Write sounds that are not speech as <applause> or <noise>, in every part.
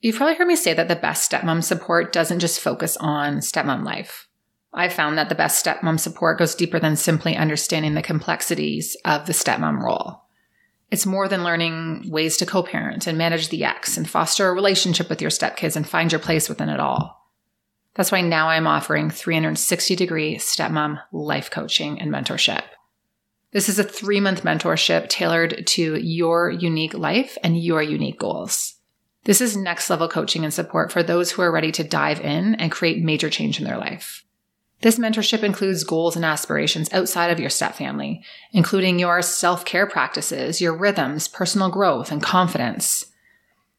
You've probably heard me say that the best stepmom support doesn't just focus on stepmom life. I've found that the best stepmom support goes deeper than simply understanding the complexities of the stepmom role. It's more than learning ways to co parent and manage the ex and foster a relationship with your stepkids and find your place within it all. That's why now I'm offering 360 degree stepmom life coaching and mentorship. This is a three month mentorship tailored to your unique life and your unique goals. This is next level coaching and support for those who are ready to dive in and create major change in their life. This mentorship includes goals and aspirations outside of your step family, including your self care practices, your rhythms, personal growth, and confidence.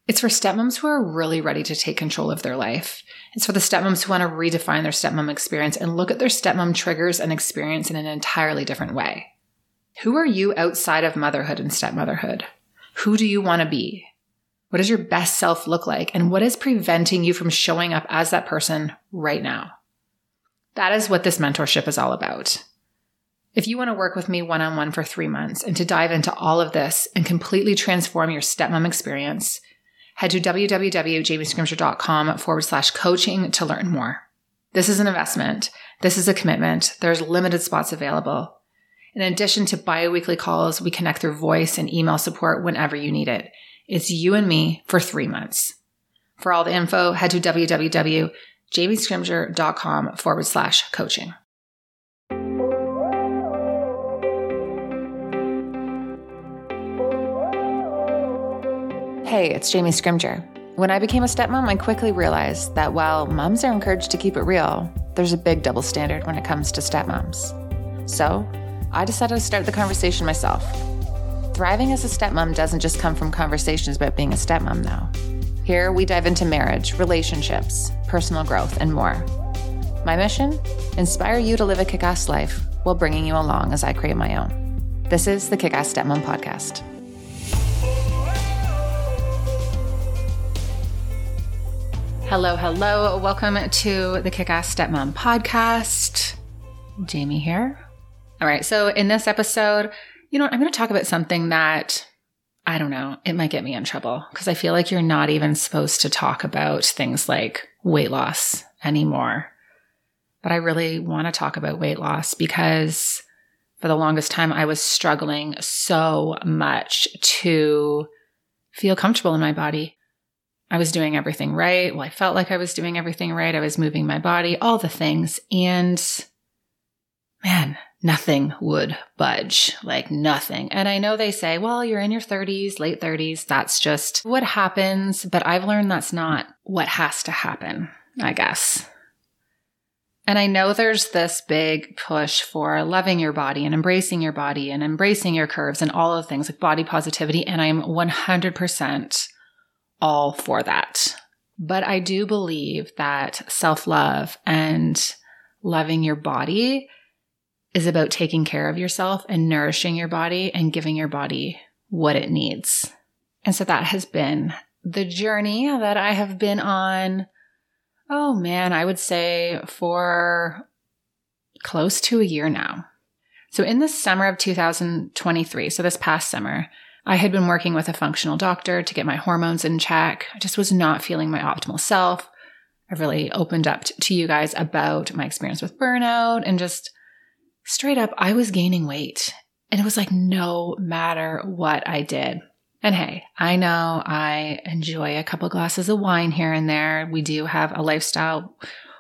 It's for stepmoms who are really ready to take control of their life. It's for the stepmoms who want to redefine their stepmom experience and look at their stepmom triggers and experience in an entirely different way. Who are you outside of motherhood and stepmotherhood? Who do you want to be? What does your best self look like? And what is preventing you from showing up as that person right now? That is what this mentorship is all about. If you want to work with me one on one for three months and to dive into all of this and completely transform your stepmom experience, head to www.jamiescrimgeour.com forward slash coaching to learn more. This is an investment. This is a commitment. There's limited spots available. In addition to bi-weekly calls, we connect through voice and email support whenever you need it. It's you and me for three months. For all the info, head to www.jamiescrimgeour.com forward slash coaching. Hey, it's Jamie Scrimgeour. When I became a stepmom, I quickly realized that while moms are encouraged to keep it real, there's a big double standard when it comes to stepmoms. So I decided to start the conversation myself. Thriving as a stepmom doesn't just come from conversations about being a stepmom, though. Here, we dive into marriage, relationships, personal growth, and more. My mission? Inspire you to live a kick ass life while bringing you along as I create my own. This is the Kick Ass Stepmom Podcast. Hello, hello. Welcome to the Kick Ass Stepmom Podcast. Jamie here. All right. So, in this episode, you know what? I'm going to talk about something that I don't know, it might get me in trouble because I feel like you're not even supposed to talk about things like weight loss anymore. But I really want to talk about weight loss because for the longest time I was struggling so much to feel comfortable in my body. I was doing everything right. Well, I felt like I was doing everything right. I was moving my body, all the things. And man, nothing would budge, like nothing. And I know they say, well, you're in your 30s, late 30s. That's just what happens. But I've learned that's not what has to happen, I guess. And I know there's this big push for loving your body and embracing your body and embracing your curves and all of things like body positivity. And I'm 100% all for that. But I do believe that self love and loving your body is about taking care of yourself and nourishing your body and giving your body what it needs. And so that has been the journey that I have been on. Oh man, I would say for close to a year now. So in the summer of 2023, so this past summer, I had been working with a functional doctor to get my hormones in check. I just was not feeling my optimal self. I really opened up to you guys about my experience with burnout and just straight up, I was gaining weight. And it was like no matter what I did. And hey, I know I enjoy a couple glasses of wine here and there. We do have a lifestyle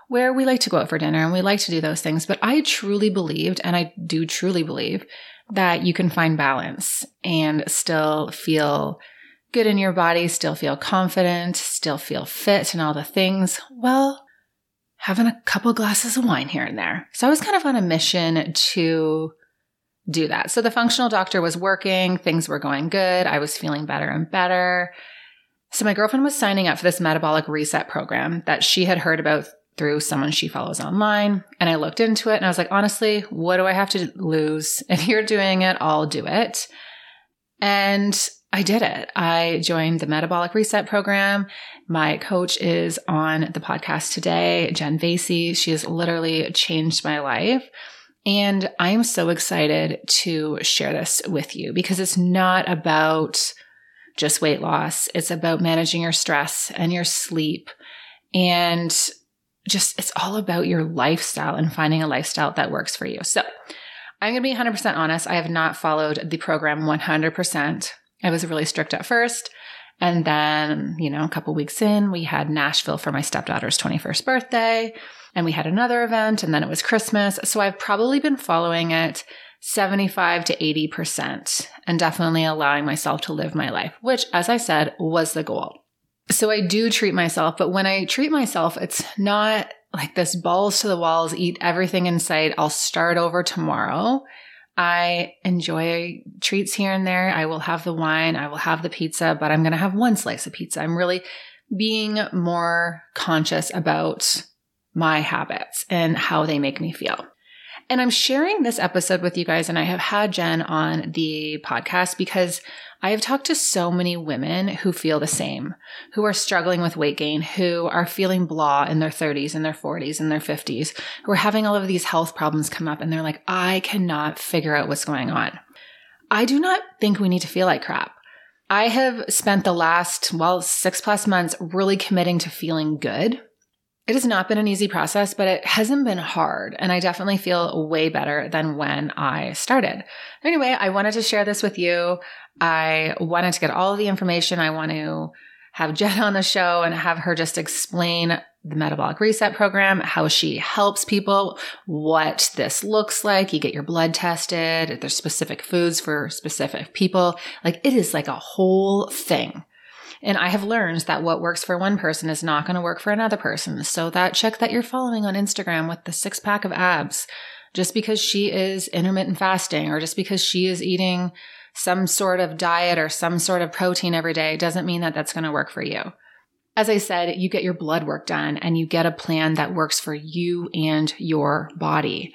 where we like to go out for dinner and we like to do those things. But I truly believed, and I do truly believe, that you can find balance and still feel good in your body, still feel confident, still feel fit and all the things. Well, having a couple glasses of wine here and there. So I was kind of on a mission to do that. So the functional doctor was working, things were going good, I was feeling better and better. So my girlfriend was signing up for this metabolic reset program that she had heard about through someone she follows online. And I looked into it and I was like, honestly, what do I have to lose? <laughs> If you're doing it, I'll do it. And I did it. I joined the metabolic reset program. My coach is on the podcast today, Jen Vasey. She has literally changed my life. And I'm so excited to share this with you because it's not about just weight loss. It's about managing your stress and your sleep and just it's all about your lifestyle and finding a lifestyle that works for you. So, I'm going to be 100% honest. I have not followed the program 100%. I was really strict at first. And then, you know, a couple weeks in, we had Nashville for my stepdaughter's 21st birthday. And we had another event. And then it was Christmas. So I've probably been following it 75 to 80% and definitely allowing myself to live my life, which, as I said, was the goal. So I do treat myself, but when I treat myself, it's not like this balls to the walls, eat everything in sight. I'll start over tomorrow. I enjoy treats here and there. I will have the wine, I will have the pizza, but I'm going to have one slice of pizza. I'm really being more conscious about my habits and how they make me feel. And I'm sharing this episode with you guys, and I have had Jen on the podcast because I have talked to so many women who feel the same, who are struggling with weight gain, who are feeling blah in their 30s and their 40s and their 50s, who are having all of these health problems come up and they're like, I cannot figure out what's going on. I do not think we need to feel like crap. I have spent the last, well, six plus months really committing to feeling good it has not been an easy process, but it hasn't been hard. And I definitely feel way better than when I started. Anyway, I wanted to share this with you. I wanted to get all the information. I want to have Jen on the show and have her just explain the metabolic reset program, how she helps people, what this looks like. You get your blood tested. There's specific foods for specific people. Like it is like a whole thing. And I have learned that what works for one person is not going to work for another person. So that chick that you're following on Instagram with the six pack of abs, just because she is intermittent fasting or just because she is eating some sort of diet or some sort of protein every day doesn't mean that that's going to work for you. As I said, you get your blood work done and you get a plan that works for you and your body.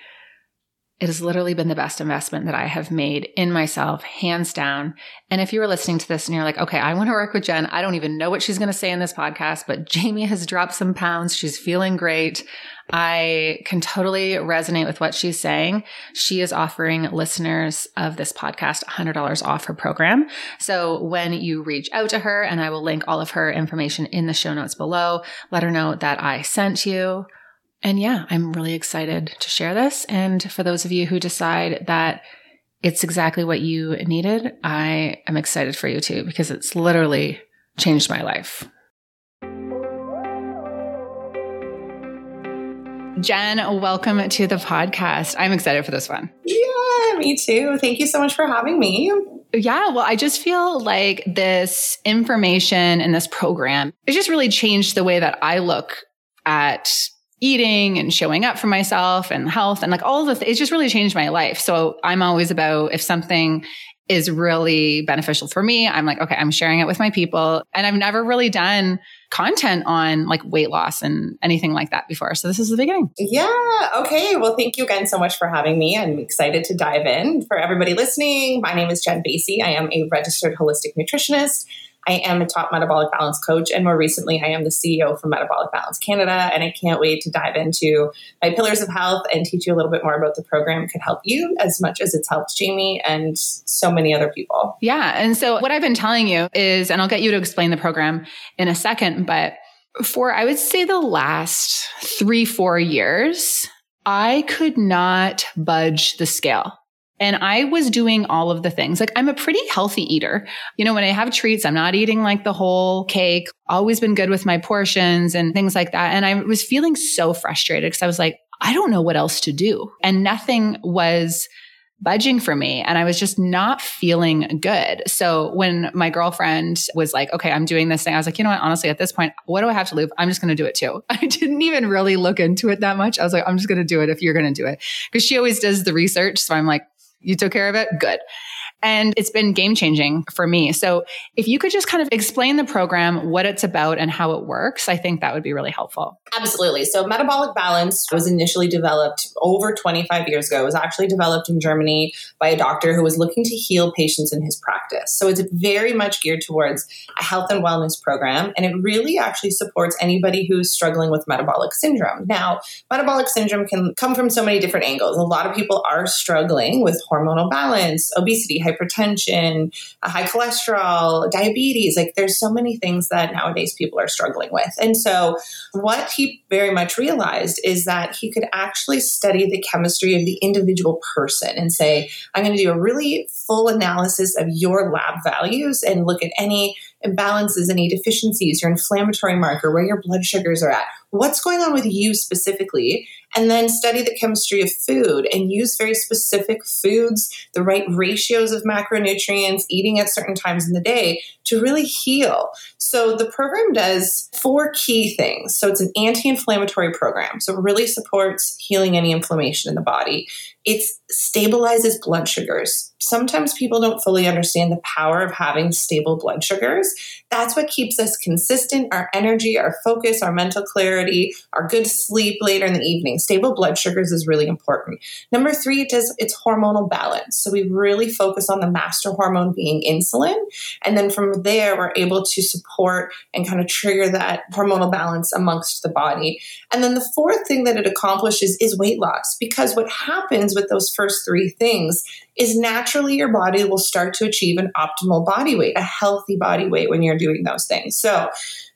It has literally been the best investment that I have made in myself, hands down. And if you were listening to this and you're like, okay, I want to work with Jen, I don't even know what she's going to say in this podcast, but Jamie has dropped some pounds. She's feeling great. I can totally resonate with what she's saying. She is offering listeners of this podcast $100 off her program. So when you reach out to her, and I will link all of her information in the show notes below, let her know that I sent you. And yeah, I'm really excited to share this. And for those of you who decide that it's exactly what you needed, I am excited for you too, because it's literally changed my life. Jen, welcome to the podcast. I'm excited for this one. Yeah, me too. Thank you so much for having me. Yeah, well, I just feel like this information and this program, it just really changed the way that I look at eating and showing up for myself and health and like all the th- it just really changed my life. So I'm always about if something is really beneficial for me, I'm like, okay, I'm sharing it with my people. And I've never really done content on like weight loss and anything like that before. So this is the beginning. Yeah. Okay. Well, thank you again so much for having me. I'm excited to dive in. For everybody listening, my name is Jen Vasey. I am a registered holistic nutritionist. I am a top metabolic balance coach, and more recently, I am the CEO for Metabolic Balance Canada. And I can't wait to dive into my pillars of health and teach you a little bit more about the program. It could help you as much as it's helped Jamie and so many other people. Yeah. And so, what I've been telling you is, and I'll get you to explain the program in a second, but for I would say the last three, four years, I could not budge the scale. And I was doing all of the things. Like I'm a pretty healthy eater. You know, when I have treats, I'm not eating like the whole cake. Always been good with my portions and things like that. And I was feeling so frustrated because I was like, I don't know what else to do. And nothing was budging for me and I was just not feeling good. So when my girlfriend was like, okay, I'm doing this thing, I was like, you know what? Honestly, at this point, what do I have to lose? I'm just going to do it too. <laughs> I didn't even really look into it that much. I was like, I'm just going to do it if you're going to do it. Cause she always does the research. So I'm like, you took care of it? Good. And it's been game changing for me. So if you could just kind of explain the program, what it's about and how it works, I think that would be really helpful. Absolutely. So metabolic balance was initially developed over 25 years ago. It was actually developed in Germany by a doctor who was looking to heal patients in his practice. So it's very much geared towards a health and wellness program. And it really actually supports anybody who's struggling with metabolic syndrome. Now, metabolic syndrome can come from so many different angles. A lot of people are struggling with hormonal balance, obesity, hypertension, high cholesterol, diabetes. Like there's so many things that nowadays people are struggling with. And so what he very much realized is that he could actually study the chemistry of the individual person and say, I'm going to do a really full analysis of your lab values and look at any imbalances, any deficiencies, your inflammatory marker, where your blood sugars are at, what's going on with you specifically, and then study the chemistry of food and use very specific foods, the right ratios of macronutrients, eating at certain times in the day to really heal. So the program does four key things. So it's an anti-inflammatory program. So it really supports healing any inflammation in the body. It stabilizes blood sugars. Sometimes people don't fully understand the power of having stable blood sugars. That's what keeps us consistent, our energy, our focus, our mental clarity, our good sleep later in the evening. Stable blood sugars is really important. Number three, it does its hormonal balance. So we really focus on the master hormone being insulin. And then from there, we're able to support and kind of trigger that hormonal balance amongst the body. And then the fourth thing that it accomplishes is weight loss because what happens with those first three things is naturally your body will start to achieve an optimal body weight, a healthy body weight when you're doing those things. So,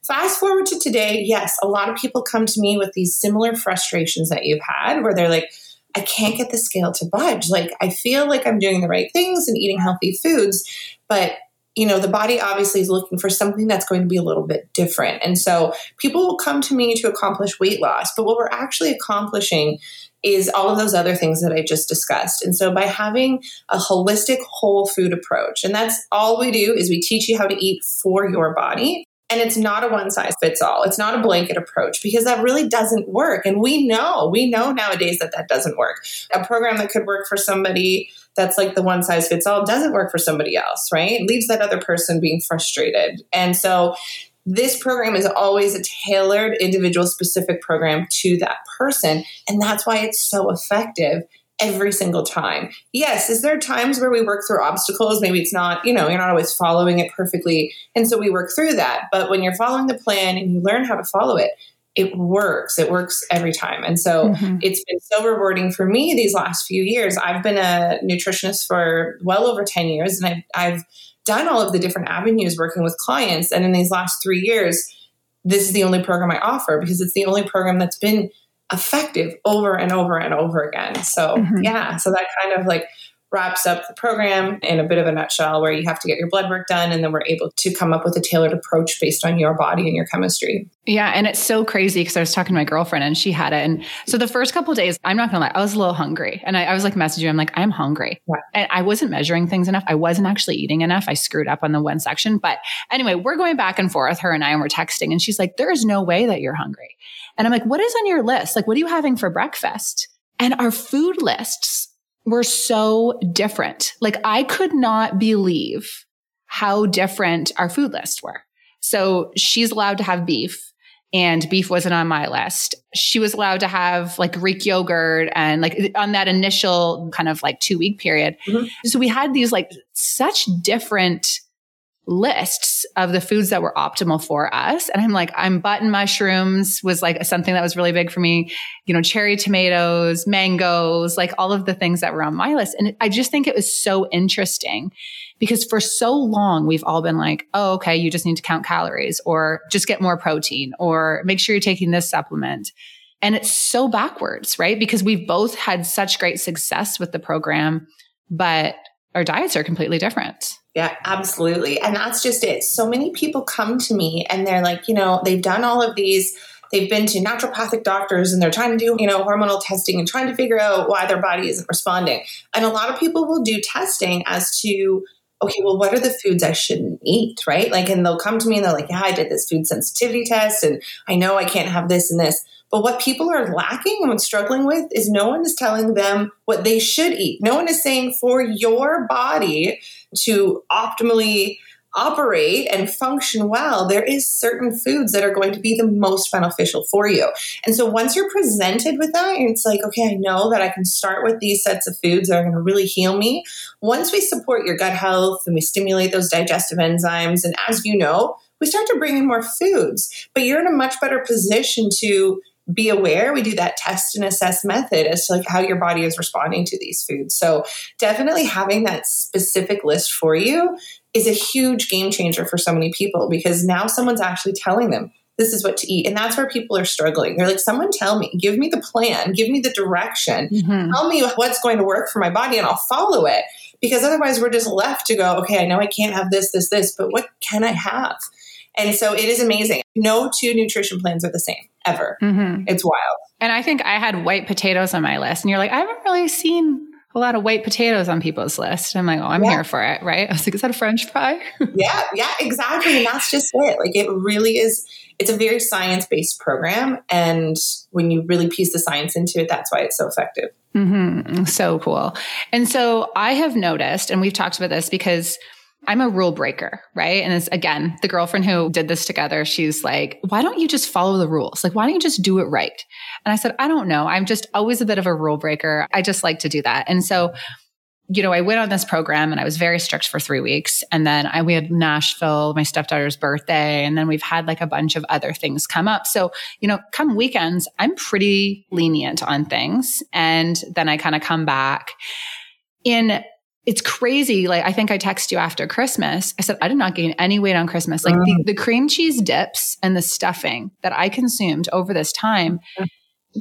fast forward to today, yes, a lot of people come to me with these similar frustrations that you've had where they're like, I can't get the scale to budge. Like, I feel like I'm doing the right things and eating healthy foods, but you know, the body obviously is looking for something that's going to be a little bit different. And so people will come to me to accomplish weight loss, but what we're actually accomplishing is all of those other things that I just discussed. And so by having a holistic whole food approach, and that's all we do is we teach you how to eat for your body. And it's not a one size fits all. It's not a blanket approach because that really doesn't work. And we know, we know nowadays that that doesn't work. A program that could work for somebody that's like the one size fits all doesn't work for somebody else, right? It leaves that other person being frustrated. And so this program is always a tailored, individual specific program to that person. And that's why it's so effective every single time. Yes, is there times where we work through obstacles? Maybe it's not, you know, you're not always following it perfectly. And so we work through that. But when you're following the plan and you learn how to follow it, it works. It works every time. And so mm-hmm. it's been so rewarding for me these last few years. I've been a nutritionist for well over 10 years and I've, I've done all of the different avenues working with clients. And in these last three years, this is the only program I offer because it's the only program that's been effective over and over and over again. So, mm-hmm. yeah, so that kind of like wraps up the program in a bit of a nutshell where you have to get your blood work done and then we're able to come up with a tailored approach based on your body and your chemistry. Yeah, and it's so crazy because I was talking to my girlfriend and she had it. And so the first couple days, I'm not gonna lie, I was a little hungry. And I, I was like messaging, I'm like, I'm hungry. Yeah. And I wasn't measuring things enough. I wasn't actually eating enough. I screwed up on the one section. But anyway, we're going back and forth, her and I, and we're texting. And she's like, There is no way that you're hungry. And I'm like, What is on your list? Like, what are you having for breakfast? And our food lists were so different. Like I could not believe how different our food lists were. So she's allowed to have beef and beef wasn't on my list. She was allowed to have like Greek yogurt and like on that initial kind of like two week period. Mm-hmm. So we had these like such different lists of the foods that were optimal for us. And I'm like, I'm button mushrooms was like something that was really big for me, you know, cherry tomatoes, mangoes, like all of the things that were on my list. And I just think it was so interesting because for so long we've all been like, oh, okay, you just need to count calories or just get more protein or make sure you're taking this supplement. And it's so backwards, right? Because we've both had such great success with the program, but our diets are completely different. Yeah, absolutely. And that's just it. So many people come to me and they're like, you know, they've done all of these they've been to naturopathic doctors and they're trying to do you know hormonal testing and trying to figure out why their body isn't responding and a lot of people will do testing as to okay well what are the foods i shouldn't eat right like and they'll come to me and they're like yeah i did this food sensitivity test and i know i can't have this and this but what people are lacking and struggling with is no one is telling them what they should eat. No one is saying for your body to optimally operate and function well, there is certain foods that are going to be the most beneficial for you. And so once you're presented with that, it's like, okay, I know that I can start with these sets of foods that are going to really heal me. Once we support your gut health and we stimulate those digestive enzymes, and as you know, we start to bring in more foods, but you're in a much better position to be aware. We do that test and assess method as to like how your body is responding to these foods. So definitely having that specific list for you is a huge game changer for so many people because now someone's actually telling them this is what to eat. And that's where people are struggling. They're like, someone tell me, give me the plan, give me the direction, mm-hmm. tell me what's going to work for my body and I'll follow it. Because otherwise we're just left to go, okay, I know I can't have this, this, this, but what can I have? And so it is amazing. No two nutrition plans are the same ever. Mm-hmm. It's wild. And I think I had white potatoes on my list. And you're like, I haven't really seen a lot of white potatoes on people's list. I'm like, oh, I'm yeah. here for it, right? <laughs> I was like, is that a French fry? <laughs> yeah, yeah, exactly. And that's just it. Like, it really is. It's a very science based program, and when you really piece the science into it, that's why it's so effective. Mm-hmm. So cool. And so I have noticed, and we've talked about this because I'm a rule breaker, right? And it's again, the girlfriend who did this together, she's like, why don't you just follow the rules? Like, why don't you just do it right? And I said, I don't know. I'm just always a bit of a rule breaker. I just like to do that. And so, you know, I went on this program and I was very strict for three weeks. And then I, we had Nashville, my stepdaughter's birthday. And then we've had like a bunch of other things come up. So, you know, come weekends, I'm pretty lenient on things. And then I kind of come back in it's crazy. Like, I think I texted you after Christmas. I said, I did not gain any weight on Christmas. Like, the, mm. the, cream cheese dips and the stuffing that I consumed over this time mm.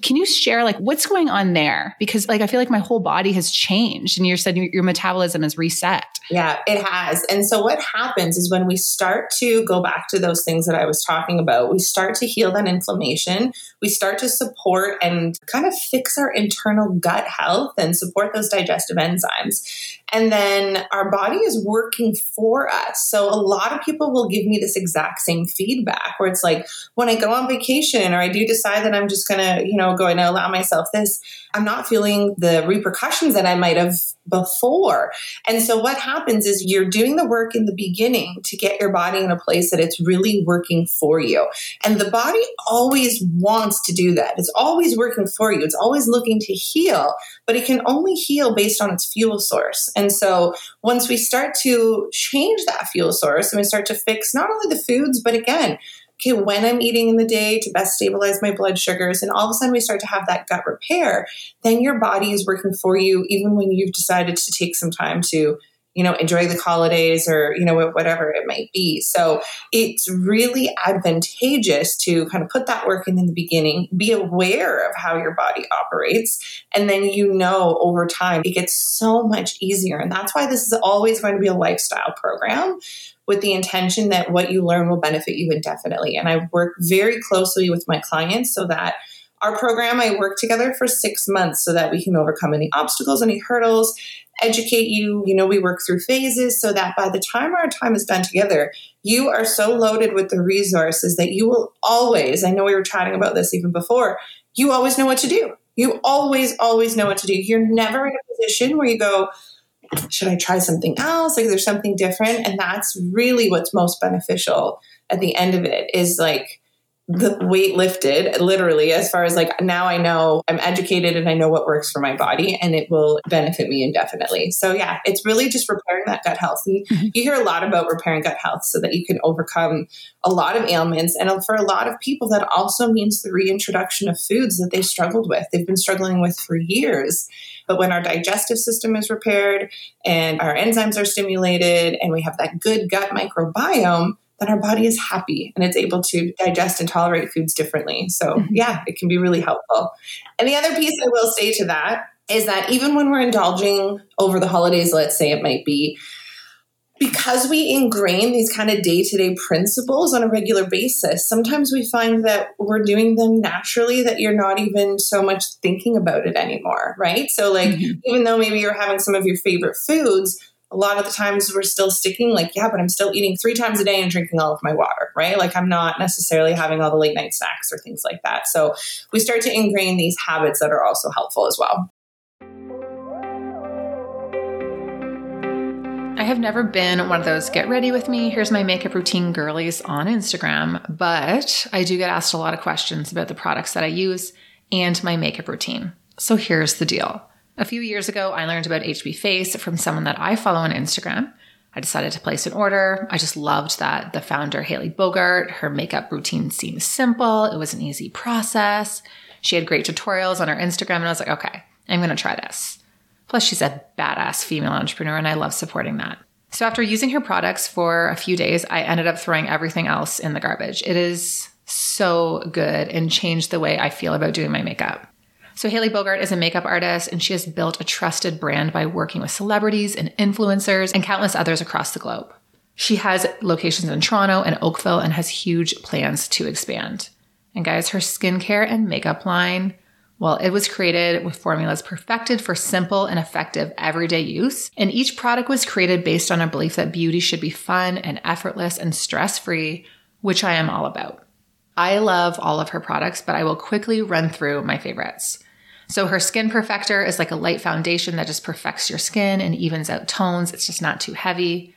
can you share like what's going on there? Because like I feel like my whole body has changed, and you said your, your metabolism is reset. Yeah, it has. And so what happens is when we start to go back to those things that I was talking about, we start to heal that inflammation. We start to support and kind of fix our internal gut health and support those digestive enzymes. And then our body is working for us. So a lot of people will give me this exact same feedback where it's like when I go on vacation or I do decide that I'm just going to, you know, going to allow myself this, I'm not feeling the repercussions that I might have before. And so what happens is you're doing the work in the beginning to get your body in a place that it's really working for you. And the body always wants to do that. It's always working for you. It's always looking to heal, but it can only heal based on its fuel source. And so once we start to change that fuel source and we start to fix not only the foods, but again, okay, when I'm eating in the day to best stabilize my blood sugars, and all of a sudden we start to have that gut repair, then your body is working for you even when you've decided to take some time to you know, enjoy the holidays or, you know, whatever it might be. So it's really advantageous to kind of put that work in in the beginning, be aware of how your body operates, and then you know over time it gets so much easier. And that's why this is always going to be a lifestyle program with the intention that what you learn will benefit you indefinitely. And I work very closely with my clients so that our program, I work together for six months so that we can overcome any obstacles, any hurdles, educate you. You know, we work through phases so that by the time our time is done together, you are so loaded with the resources that you will always, I know we were chatting about this even before, you always know what to do. You always, always know what to do. You're never in a position where you go, should I try something else? Like there's something different. And that's really what's most beneficial at the end of it is like the weight lifted literally as far as like now I know I'm educated and I know what works for my body and it will benefit me indefinitely. So yeah, it's really just repairing that gut health. And mm-hmm. you hear a lot about repairing gut health so that you can overcome a lot of ailments. And for a lot of people, that also means the reintroduction of foods that they struggled with, they've been struggling with for years. But when our digestive system is repaired and our enzymes are stimulated and we have that good gut microbiome, then our body is happy and it's able to digest and tolerate foods differently. So, mm-hmm. yeah, it can be really helpful. And the other piece I will say to that is that even when we're indulging over the holidays, let's say it might be, because we ingrain these kind of day to day principles on a regular basis, sometimes we find that we're doing them naturally, that you're not even so much thinking about it anymore, right? So, like, mm-hmm. even though maybe you're having some of your favorite foods, a lot of the times we're still sticking like, yeah, but I'm still eating three times a day and drinking all of my water, right? Like, I'm not necessarily having all the late night snacks or things like that. So, we start to ingrain these habits that are also helpful as well. I have never been one of those get ready with me, here's my makeup routine girlies on Instagram, but I do get asked a lot of questions about the products that I use and my makeup routine. So here's the deal. A few years ago, I learned about HB Face from someone that I follow on Instagram. I decided to place an order. I just loved that the founder, Haley Bogart, her makeup routine seemed simple. It was an easy process. She had great tutorials on her Instagram, and I was like, okay, I'm to try this. Plus, she's a badass female entrepreneur, and I love supporting that. So, after using her products for a few days, I ended up throwing everything else in the garbage. It is so good and changed the way I feel about doing my makeup. So, Haley Bogart is a makeup artist and she has built a trusted brand by working with celebrities and influencers and countless others across the globe. She has locations in Toronto and Oakville and has huge plans to expand. And guys, her skincare and makeup line, well, it was created with formulas perfected for simple and effective everyday use. And each product was created based on a belief that beauty should be fun and effortless and stress free, which I am all about. I love all of her products, but I will quickly run through my favorites. So her skin perfector is like a light foundation that just perfects your skin and evens out tones. It's just not too heavy.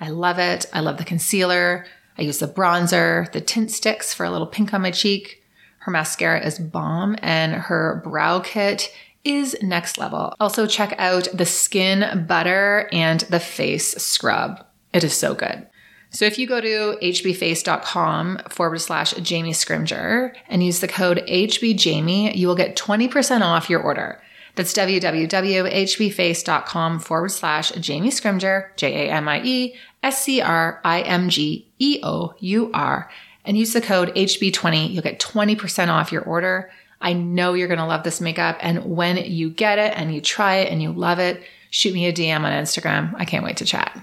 I love it. I love the concealer. I use the bronzer, the tint sticks for a little pink on my cheek. Her mascara is bomb and her brow kit is next level. Also check out the skin butter and the face scrub. It is so good. So if you go to hbface.com forward slash Jamie Scrimgeour and use the code HBJamie, you will get 20% off your order. That's www.hbface.com forward slash Jamie Scrimgeour, J A M I E S C R I M G E O U R, and use the code HB20. You'll get 20% off your order. I know you're going to love this makeup. And when you get it and you try it and you love it, shoot me a DM on Instagram. I can't wait to chat.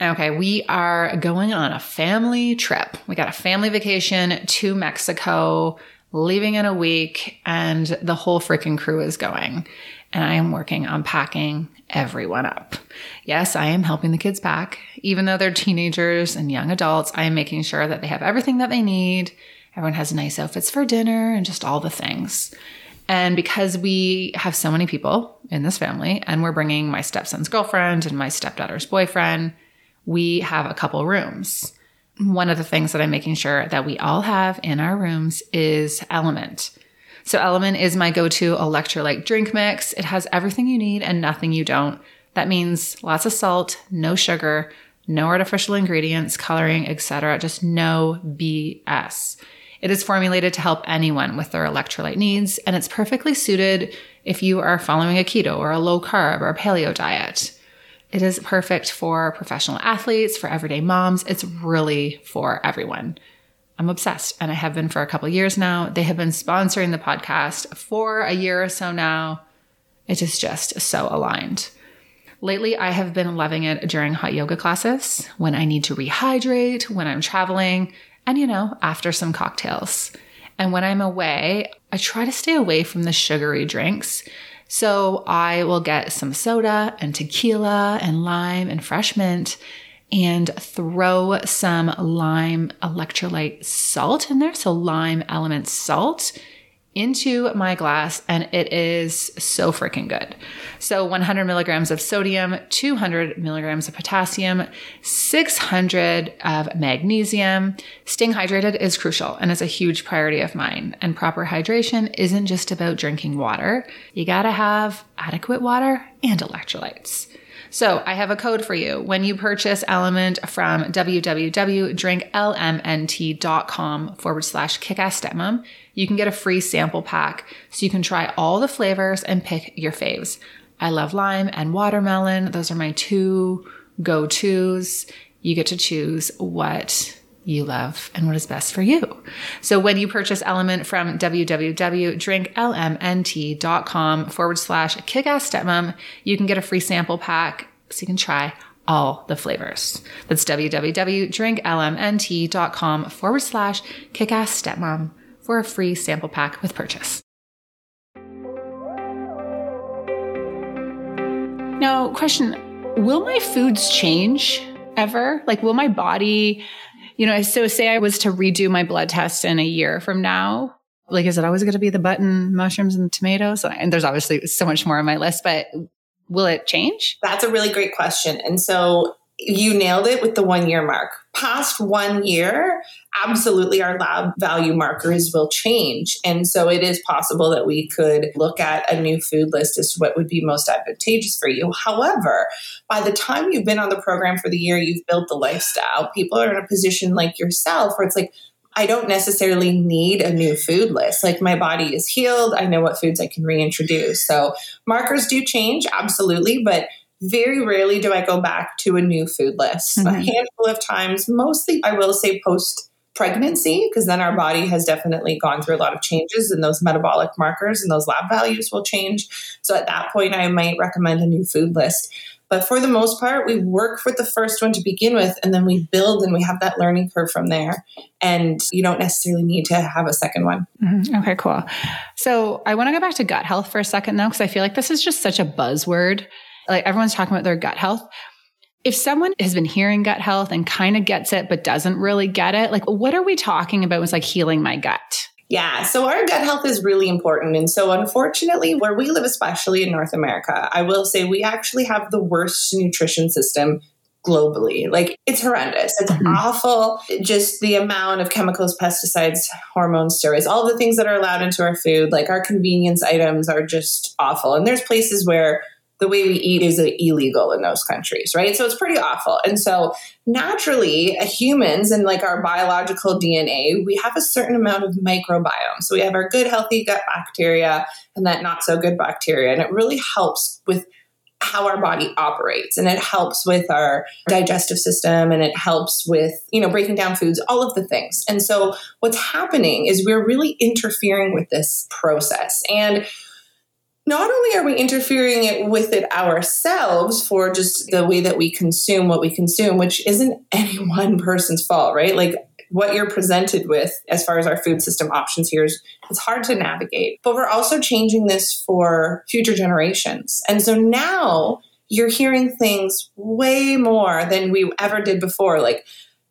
Okay, we are going on a family trip. We got a family vacation to Mexico, leaving in a week, and the whole freaking crew is going. And I am working on packing everyone up. Yes, I am helping the kids pack. Even though they're teenagers and young adults, I am making sure that they have everything that they need. Everyone has nice outfits for dinner and just all the things. And because we have so many people in this family, and we're bringing my stepson's girlfriend and my stepdaughter's boyfriend, we have a couple rooms. One of the things that I'm making sure that we all have in our rooms is Element. So, Element is my go to electrolyte drink mix. It has everything you need and nothing you don't. That means lots of salt, no sugar, no artificial ingredients, coloring, etc. Just no BS. It is formulated to help anyone with their electrolyte needs, and it's perfectly suited if you are following a keto or a low carb or a paleo diet. It is perfect for professional athletes, for everyday moms. It's really for everyone. I'm obsessed and I have been for a couple years now. They have been sponsoring the podcast for a year or so now. It is just so aligned. Lately, I have been loving it during hot yoga classes, when I need to rehydrate, when I'm traveling, and you know, after some cocktails. And when I'm away, I try to stay away from the sugary drinks so I will get some soda and tequila and lime and fresh mint and throw some lime electrolyte salt in there. So lime element salt into my glass and it is so freaking good. So 100 milligrams of sodium, 200 milligrams of potassium, 600 of magnesium. Staying hydrated is crucial and is a huge priority of mine. And proper hydration isn't just about drinking water. You gotta have adequate water and electrolytes. So I have a code for you. When you purchase Element from www.drinklmnt.com forward slash kickass stepmom, you can get a free sample pack so you can try all the flavors and pick your faves. I love lime and watermelon. Those are my two go tos. You get to choose what you love and what is best for you. So when you purchase Element from www.drinklmnt.com forward slash kickass stepmom, you can get a free sample pack so you can try all the flavors. That's www.drinklmnt.com forward slash kickass stepmom for a free sample pack with purchase. Now, question Will my foods change ever? Like, will my body you know, so say I was to redo my blood test in a year from now, like, is it always going to be the button, mushrooms, and tomatoes? And there's obviously so much more on my list, but will it change? That's a really great question. And so you nailed it with the one year mark. Past one year, absolutely our lab value markers will change. And so it is possible that we could look at a new food list as to what would be most advantageous for you. However, by the time you've been on the program for the year, you've built the lifestyle, people are in a position like yourself where it's like, I don't necessarily need a new food list. Like my body is healed. I know what foods I can reintroduce. So markers do change, absolutely, but very rarely do I go back to a new food list. Mm-hmm. A handful of times, mostly I will say post pregnancy, because then our body has definitely gone through a lot of changes and those metabolic markers and those lab values will change. So at that point, I might recommend a new food list. But for the most part, we work with the first one to begin with, and then we build and we have that learning curve from there. And you don't necessarily need to have a second one. Mm-hmm. Okay, cool. So I want to go back to gut health for a second, though, because I feel like this is just such a buzzword. Like everyone's talking about their gut health. If someone has been hearing gut health and kind of gets it, but doesn't really get it, like what are we talking about with like healing my gut? Yeah, so our gut health is really important. And so, unfortunately, where we live, especially in North America, I will say we actually have the worst nutrition system globally. Like, it's horrendous. It's mm-hmm. awful. Just the amount of chemicals, pesticides, hormones, steroids, all the things that are allowed into our food, like our convenience items, are just awful. And there's places where the way we eat is illegal in those countries, right? So it's pretty awful. And so naturally, humans and like our biological DNA, we have a certain amount of microbiome. So we have our good, healthy gut bacteria and that not so good bacteria. And it really helps with how our body operates and it helps with our digestive system and it helps with you know breaking down foods all of the things and so what's happening is we're really interfering with this process and not only are we interfering it with it ourselves for just the way that we consume what we consume, which isn't <laughs> any one person's fault, right? Like what you're presented with as far as our food system options here is it's hard to navigate. But we're also changing this for future generations. And so now you're hearing things way more than we ever did before, like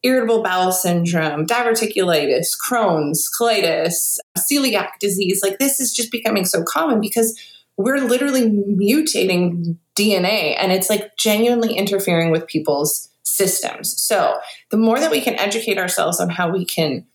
irritable bowel syndrome, diverticulitis, Crohn's, colitis, celiac disease. Like this is just becoming so common because we're literally mutating DNA and it's like genuinely interfering with people's systems. So, the more that we can educate ourselves on how we can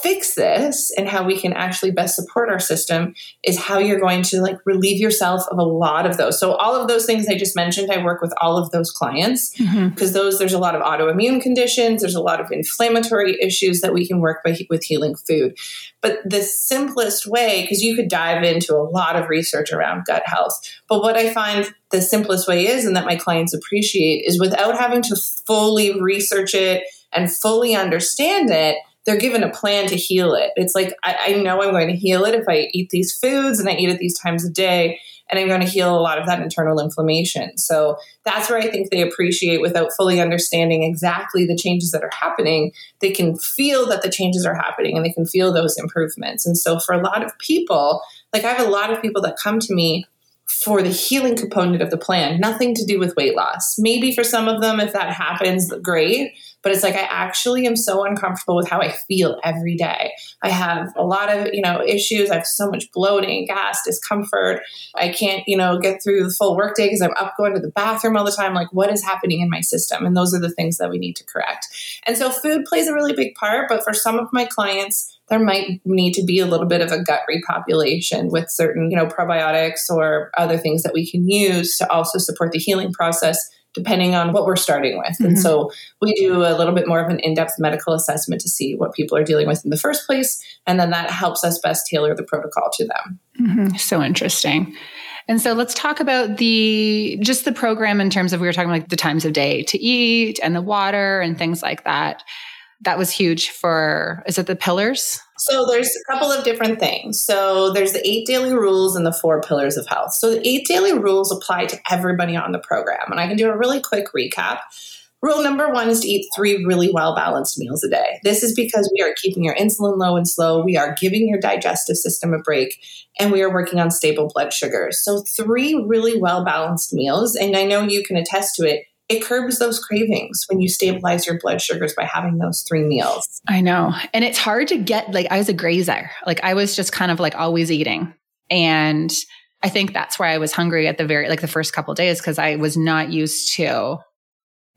fix this and how we can actually best support our system is how you're going to like relieve yourself of a lot of those. So all of those things I just mentioned, I work with all of those clients because mm-hmm. those there's a lot of autoimmune conditions, there's a lot of inflammatory issues that we can work by, with healing food. But the simplest way, because you could dive into a lot of research around gut health, but what I find the simplest way is, and that my clients appreciate, is without having to fully research it and fully understand it they're given a plan to heal it. It's like, I, I, know I'm going to heal it if I eat these foods and I eat it these times a day, and I'm going to heal a lot of that internal inflammation. So that's where I think they appreciate without fully understanding exactly the changes that are happening. They can feel that the changes are happening and they can feel those improvements. And so for a lot of people, like I have a lot of people that come to me for the healing component of the plan, nothing to do with weight loss. Maybe for some of them, if that happens, great. But it's like I actually am so uncomfortable with how I feel every day. I have a lot of, you know, issues. I have so much bloating, gas, discomfort. I can't, you know, get through the full workday because I'm up going to the bathroom all the time. Like, what is happening in my system? And those are the things that we need to correct. And so food plays a really big part. But for some of my clients, there might need to be a little bit of a gut repopulation with certain, you know, probiotics or other things that we can use to also support the healing process depending on what we're starting with. Mm-hmm. And so we do a little bit more of an in-depth medical assessment to see what people are dealing with in the first place and then that helps us best tailor the protocol to them. Mm-hmm. So interesting. And so let's talk about the just the program in terms of we were talking like the times of day to eat and the water and things like that that was huge for is it the pillars? So there's a couple of different things. So there's the eight daily rules and the four pillars of health. So the eight daily rules apply to everybody on the program. And i can do a really quick recap. Rule number one is to eat three really well balanced meals a day. This is because we are keeping your insulin low and slow. We are giving your digestive system a break and we are working on stable blood sugars. So three really well balanced meals and i know you can attest to it it curbs those cravings when you stabilize your blood sugars by having those three meals. I know. And it's hard to get, like, I was a grazer. Like, I was just kind of like always eating. And I think that's why I was hungry at the very, like, the first couple days because I was not used to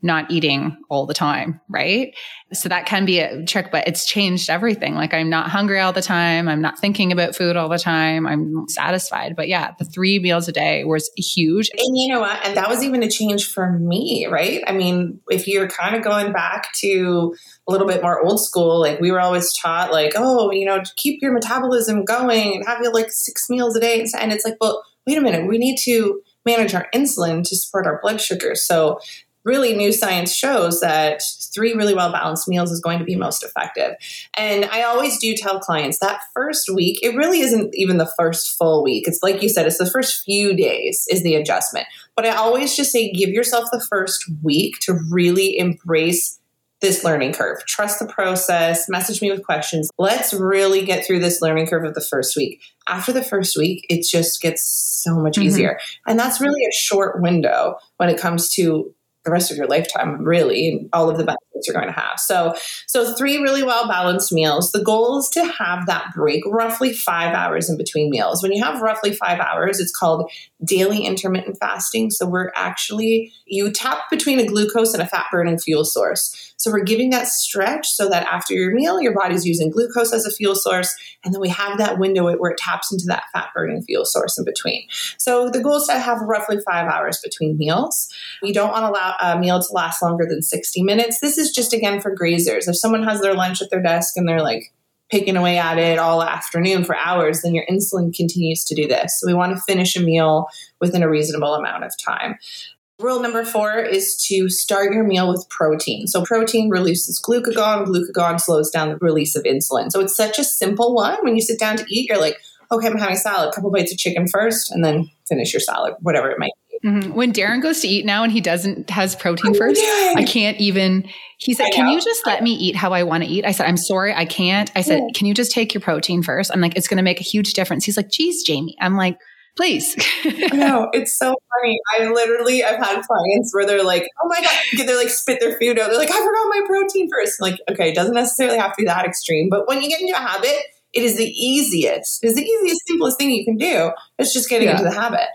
not eating all the time, right? So that can be a trick, but it's changed everything. Like I'm not hungry all the time. I'm not thinking about food all the time. I'm satisfied. But yeah, the three meals a day was huge. And you know what? And that was even a change for me, right? I mean, if you're kind of going back to a little bit more old school, like we were always taught, like, oh, you know, keep your metabolism going and have you like six meals a day. And it's like, well, wait a minute, we need to manage our insulin to support our blood sugar. So really new science shows that three really well balanced meals is going to be most effective. And I always do tell clients that first week, it really isn't even the first full week. It's like you said, it's the first few days is the adjustment. But I always just say give yourself the first week to really embrace this learning curve. Trust the process, message me with questions. Let's really get through this learning curve of the first week. After the first week, it just gets so much mm-hmm. easier. And that's really a short window when it comes to the rest of your lifetime, really, all of the benefits you're going to have. So, so three really well balanced meals. The goal is to have that break roughly five hours in between meals. When you have roughly five hours, it's called daily intermittent fasting. So we're actually you tap between a glucose and a fat burning fuel source. So we're giving that stretch so that after your meal, your body's using glucose as a fuel source, and then we have that window where it taps into that fat burning fuel source in between. So the goal is to have roughly five hours between meals. We don't want to allow a meal to last longer than 60 minutes. This is just again for grazers. If someone has their lunch at their desk and they're like, picking away at it all afternoon for hours, then your insulin continues to do this. So we want to finish a meal within a reasonable amount of time. Rule number four is to start your meal with protein. So, protein releases glucagon, glucagon slows down the release of insulin. So, it's such a simple one. When you sit down to eat, you're like, okay, I'm having salad, a couple bites of chicken first, and then finish your salad, whatever it might be. Mm-hmm. When Darren goes to eat now and he doesn't has protein oh, first, I can't even. He said, "Can you just let me eat how I want to eat?" I said, "I'm sorry, I can't." I said, "Can you just take your protein first? I'm like, "It's going to make a huge difference." He's like, "Geez, Jamie," I'm like please. no, it's so funny. I literally, I've had clients where they're like, oh my God, they're like spit their food out. They're like, I forgot my protein first. I'm like, okay, it doesn't necessarily have to be that extreme. But when you get into a habit, it is the easiest, it's the easiest, simplest thing you can do. It's just getting yeah. into the habit.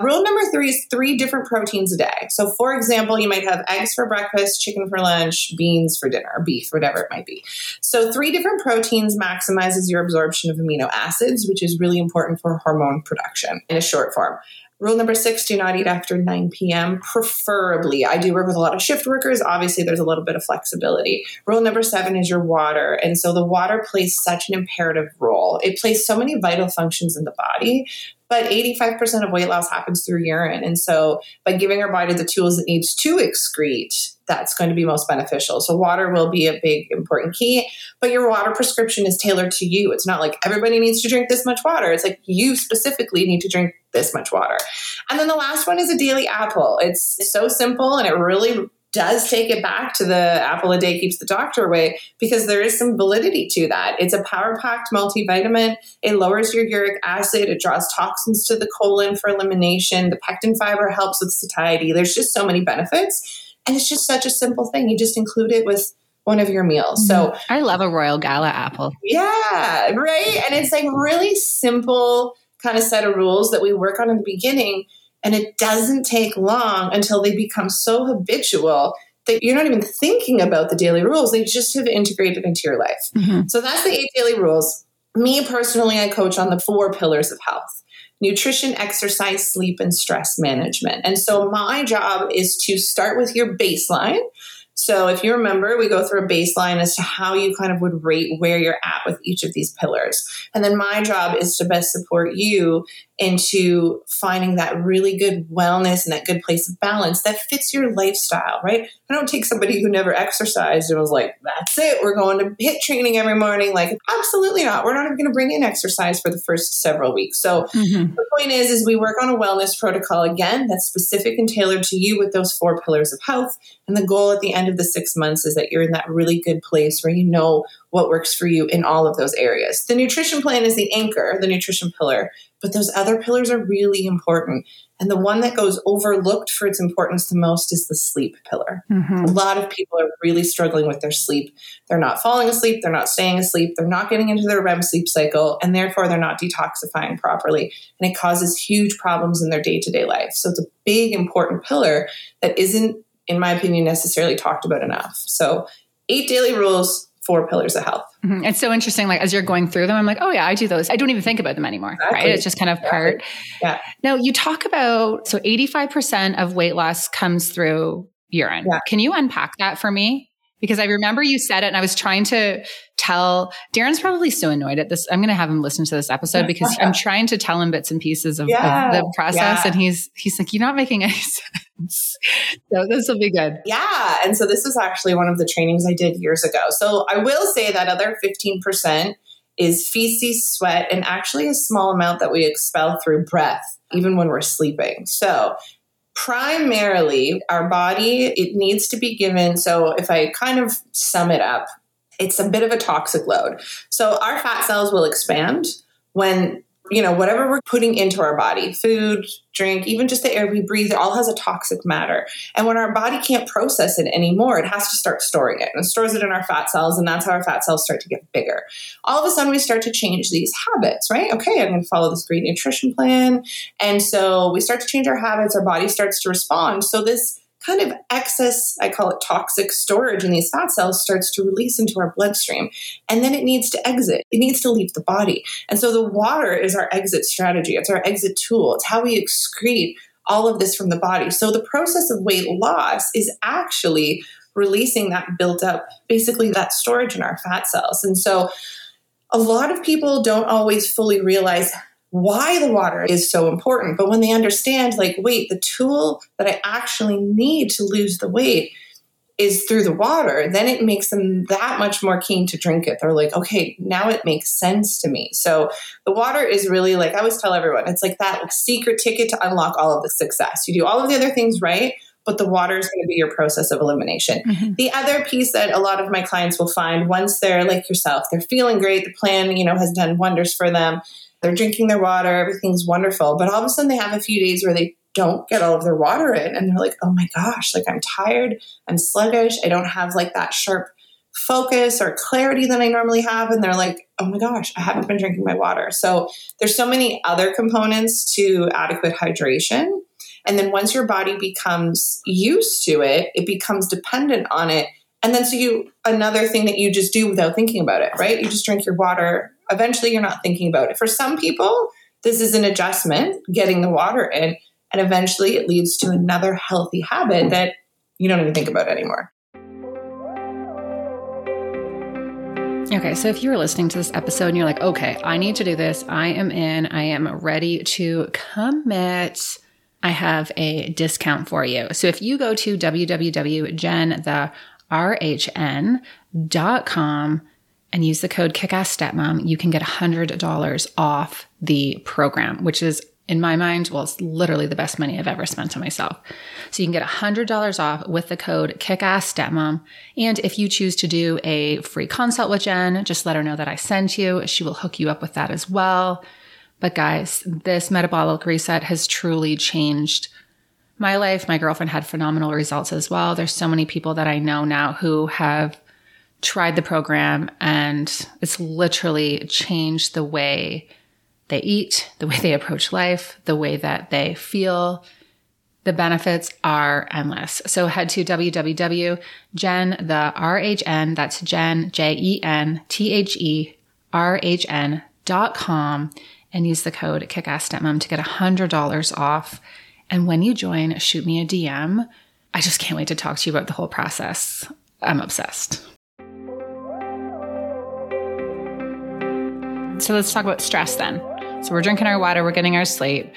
Rule number three is three different proteins a day. So, for example, you might have eggs for breakfast, chicken for lunch, beans for dinner, beef, whatever it might be. So, three different proteins maximizes your absorption of amino acids, which is really important for hormone production in a short form. Rule number six do not eat after 9 p.m., preferably. I do work with a lot of shift workers. Obviously, there's a little bit of flexibility. Rule number seven is your water. And so the water plays such an imperative role. It plays so many vital functions in the body, but 85% of weight loss happens through urine. And so by giving our body the tools it needs to excrete, that's going to be most beneficial. So water will be a big important key, but your water prescription is tailored to you. It's not like everybody needs to drink this much water. It's like you specifically need to drink this much water. And then the last one is a daily apple. It's so simple and it really does take it back to the apple a day keeps the doctor away because there is some validity to that. It's a power packed multivitamin. It lowers your uric acid. It draws toxins to the colon for elimination. The pectin fiber helps with satiety. There's just so many benefits. And it's just such a simple thing. You just include it with one of your meals. So mm-hmm. I love a Royal Gala apple. Yeah, right. And it's like really simple kind of set of rules that we work on in the beginning and it doesn't take long until they become so habitual that you're not even thinking about the daily rules. They just have integrated into your life. Mm-hmm. So that's the eight daily rules. Me personally, I coach on the four pillars of health nutrition, exercise, sleep, and stress management. And so my job is to start with your baseline so if you remember, we go through a baseline as to how you kind of would rate where you're at with each of these pillars. And then my job is to best support you into finding that really good wellness and that good place of balance that fits your lifestyle, right? I don't take somebody who never exercised and was like, that's it, we're going to HIIT training every morning. Like, absolutely not. We're not even going to bring in exercise for the first several weeks. So mm-hmm. the point is, is we work on a wellness protocol again that's specific and tailored to you with those four pillars of health. And the goal at the end of the six months is that you're in that really good place where you know what works for you in all of those areas. The nutrition plan is the anchor, the nutrition pillar, but those other pillars are really important. And the one that goes overlooked for its importance the most is the sleep pillar. Mm-hmm. A lot of people are really struggling with their sleep. They're not falling asleep, they're not staying asleep, they're not getting into their REM sleep cycle, and therefore they're not detoxifying properly. And it causes huge problems in their day to day life. So it's a big, important pillar that isn't in my opinion, necessarily talked about enough. So, eight daily rules, four pillars of health. Mm-hmm. It's so interesting. Like as you're going through them, I'm like, oh yeah, I do those. I don't even think about them anymore. Exactly. Right. It's just kind of exactly. part. Yeah. Now you talk about, so 85% of weight loss comes through urine. Yeah. Can you unpack that for me? because I remember you said it and I was trying to tell Darren's probably so annoyed at this. I'm going to have him listen to this episode because <laughs> I'm trying to tell him bits and pieces of, yeah, of the process. Yeah. And he's, he's like, you're not making any <laughs> sense. <laughs> so this will be good. Yeah. And so this is actually one of the trainings I did years ago. So I will say that other 15% is feces, sweat, and actually a small amount that we expel through breath, even when we're sleeping. So primarily our body it needs to be given so if i kind of sum it up it's a bit of a toxic load so our fat cells will expand when you know, whatever we're putting into our body, food, drink, even just the air we breathe, it all has a toxic matter. And when our body can't process it anymore, it has to start storing it and it stores it in our fat cells. And that's how our fat cells start to get bigger. All of a sudden, we start to change these habits, right? Okay, I'm going to follow this great nutrition plan. And so we start to change our habits, our body starts to respond. So this kind of excess, I call it toxic storage in these fat cells starts to release into our bloodstream. And then it needs to exit, it needs to leave the body. And so the water is our exit strategy, it's our exit tool, it's how we excrete all of this from the body. So the process of weight loss is actually releasing that built up, basically that storage in our fat cells. And so a lot of people don't always fully realize why the water is so important. But when they understand, like, wait, the tool that I actually need to lose the weight is through the water, then it makes them that much more keen to drink it. They're like, okay, now it makes sense to me. So the water is really like, I always tell everyone, it's like that secret ticket to unlock all of the success. You do all of the other things right, but the water is going to be your process of elimination. Mm-hmm. The other piece that a lot of my clients will find once they're like yourself, they're feeling great, the plan, you know, has done wonders for them they're drinking their water, everything's wonderful. But all of a sudden, they have a few days where they don't get all of their water in, and they're like, oh my gosh, like I'm tired, I'm sluggish, I don't have like that sharp focus or clarity that I normally have. And they're like, oh my gosh, I haven't been drinking my water. So there's so many other components to adequate hydration. And then once your body becomes used to it, it becomes dependent on it. And then so you another thing that you just do without thinking about it, right? You just drink your water eventually you're not thinking about it. For some people, this is an adjustment, getting the water in, and eventually it leads to another healthy habit that you don't even think about anymore. Okay, so if you were listening to this episode and you're like, okay, I need to do this, I am in, I am ready to commit, I have a discount for you. So if you go to www.jentherhn.com and use the code kickassstepmom, you can get $100 off the program, which is in my mind, well, it's literally the best money I've ever spent on myself. So you can get $100 off with the code kickassstepmom. And if you choose to do a free consult with Jen, just let her know that I sent you. She will hook you up with that as well. But guys, this metabolic reset has truly changed my life. My girlfriend had phenomenal results as well. There's so many people that I know now who have tried the program and it's literally changed the way they eat, the way they approach life, the way that they feel. The benefits are endless. So head to www.jen, the RHN, that's Jen, J E N T H E R H N dot com and use the code kickassstepmom to get $100 off. And when you join, shoot me a DM. I just can't wait to talk to you about the whole process. I'm obsessed. So let's talk about stress then. So we're drinking our water, we're getting our sleep.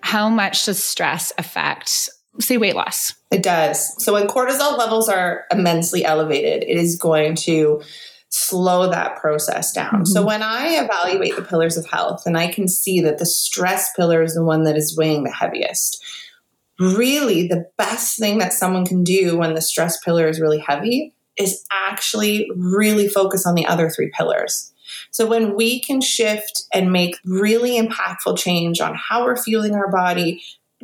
How much does stress affect, say, weight loss? It does. So when cortisol levels are immensely elevated, it is going to slow that process down. Mm-hmm. So when I evaluate the pillars of health and I can see that the stress pillar is the one that is weighing the heaviest, really the best thing that someone can do when the stress pillar is really heavy is actually really focus on the other three pillars. So when we can shift and make really impactful change on how we're fueling our body,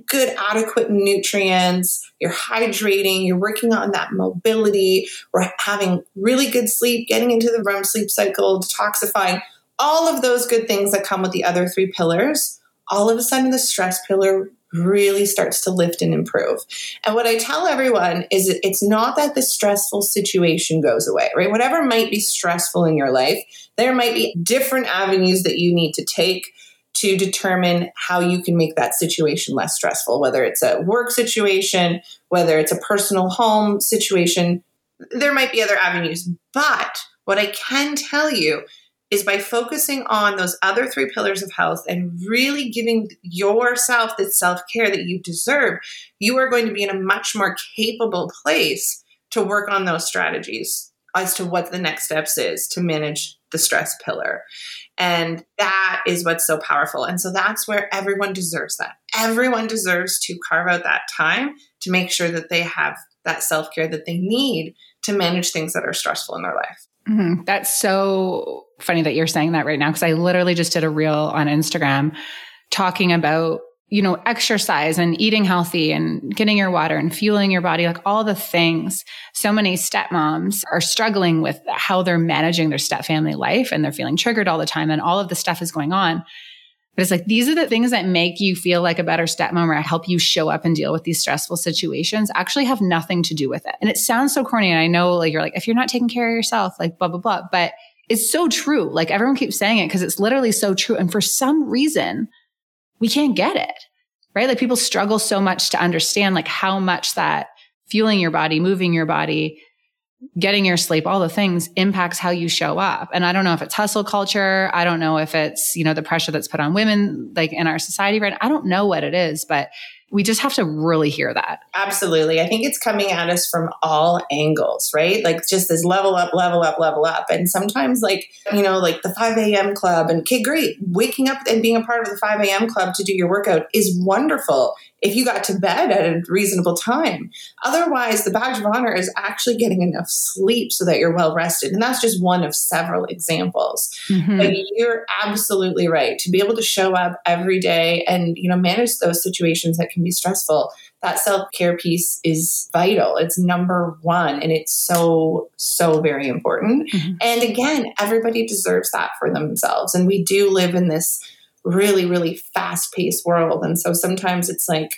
good adequate nutrients, you're hydrating, you're working on that mobility, we're having really good sleep, getting into the REM sleep cycle, detoxifying, all of those good things that come with the other three pillars, all of a sudden the stress pillar really starts to lift and improve. And what I tell everyone is it's not that the stressful situation goes away, right? Whatever might be stressful in your life, there might be different avenues that you need to take to determine how you can make that situation less stressful, whether it's a work situation, whether it's a personal home situation. There might be other avenues, but what I can tell you is by focusing on those other three pillars of health and really giving yourself the self care that you deserve, you are going to be in a much more capable place to work on those strategies as to what the next steps is to manage the stress pillar. And that is what's so powerful. And so that's where everyone deserves that. Everyone deserves to carve out that time to make sure that they have that self care that they need to manage things that are stressful in their life. Mm-hmm. That's so funny that you're saying that right now because I literally just did a reel on Instagram talking about you know exercise and eating healthy and getting your water and fueling your body like all the things so many stepmoms are struggling with how they're managing their step family life and they're feeling triggered all the time and all of the stuff is going on but it's like these are the things that make you feel like a better stepmom or help you show up and deal with these stressful situations actually have nothing to do with it. And it sounds so corny. And I know like you're like, if you're not taking care of yourself, like blah, blah, blah. But it's so true. Like everyone keeps saying it because it's literally so true. And for some reason, we can't get it. Right. Like people struggle so much to understand like how much that fueling your body, moving your body, getting your sleep, all the things impacts how you show up. And I don't know if it's hustle culture. I don't know if it's, you know, the pressure that's put on women like in our society right I don't know what it is, but we just have to really hear that. Absolutely. I think it's coming at us from all angles, right? Like just this level up, level up, level up. And sometimes, like, you know, like the 5 a.m. club, and okay, great. Waking up and being a part of the 5 a.m. club to do your workout is wonderful if you got to bed at a reasonable time. Otherwise, the badge of honor is actually getting enough sleep so that you're well rested. And that's just one of several examples. Mm-hmm. But you're absolutely right. To be able to show up every day and, you know, manage those situations that can be stressful, that self care piece is vital. It's number one. And it's so, so very important. Mm-hmm. And again, everybody deserves that for themselves. And we do live in this really, really fast paced world. And so sometimes it's like,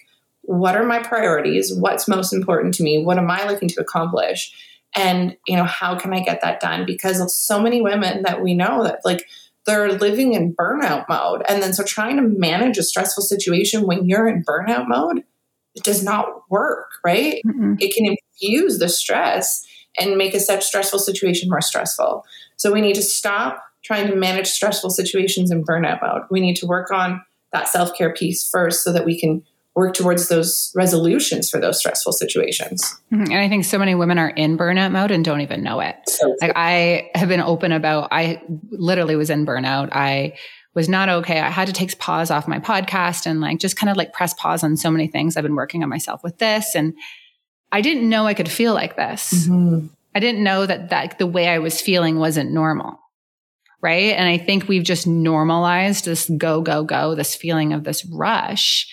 what are my priorities? What's most important to me? What am I looking to accomplish? And, you know, how can I get that done? Because of so many women that we know that like they're living in burnout mode. And then so trying to manage a stressful situation when you're in burnout mode, it does not work, right? Mm-hmm. It can infuse the stress and make a such stressful situation more stressful. So we need to stop trying to manage stressful situations in burnout mode. We need to work on that self care piece first so that we can work towards those resolutions for those stressful situations. Mm-hmm. And I think so many women are in burnout mode and don't even know it. So like I have been open about I literally was in burnout. I was not okay. I had to take pause off my podcast and like just kind of like press pause on so many things. I've been working on myself with this and I didn't know I could feel like this. Mm-hmm. I didn't know that that the way I was feeling wasn't normal right? And I think we've just normalized this go, go, go, this feeling of this rush.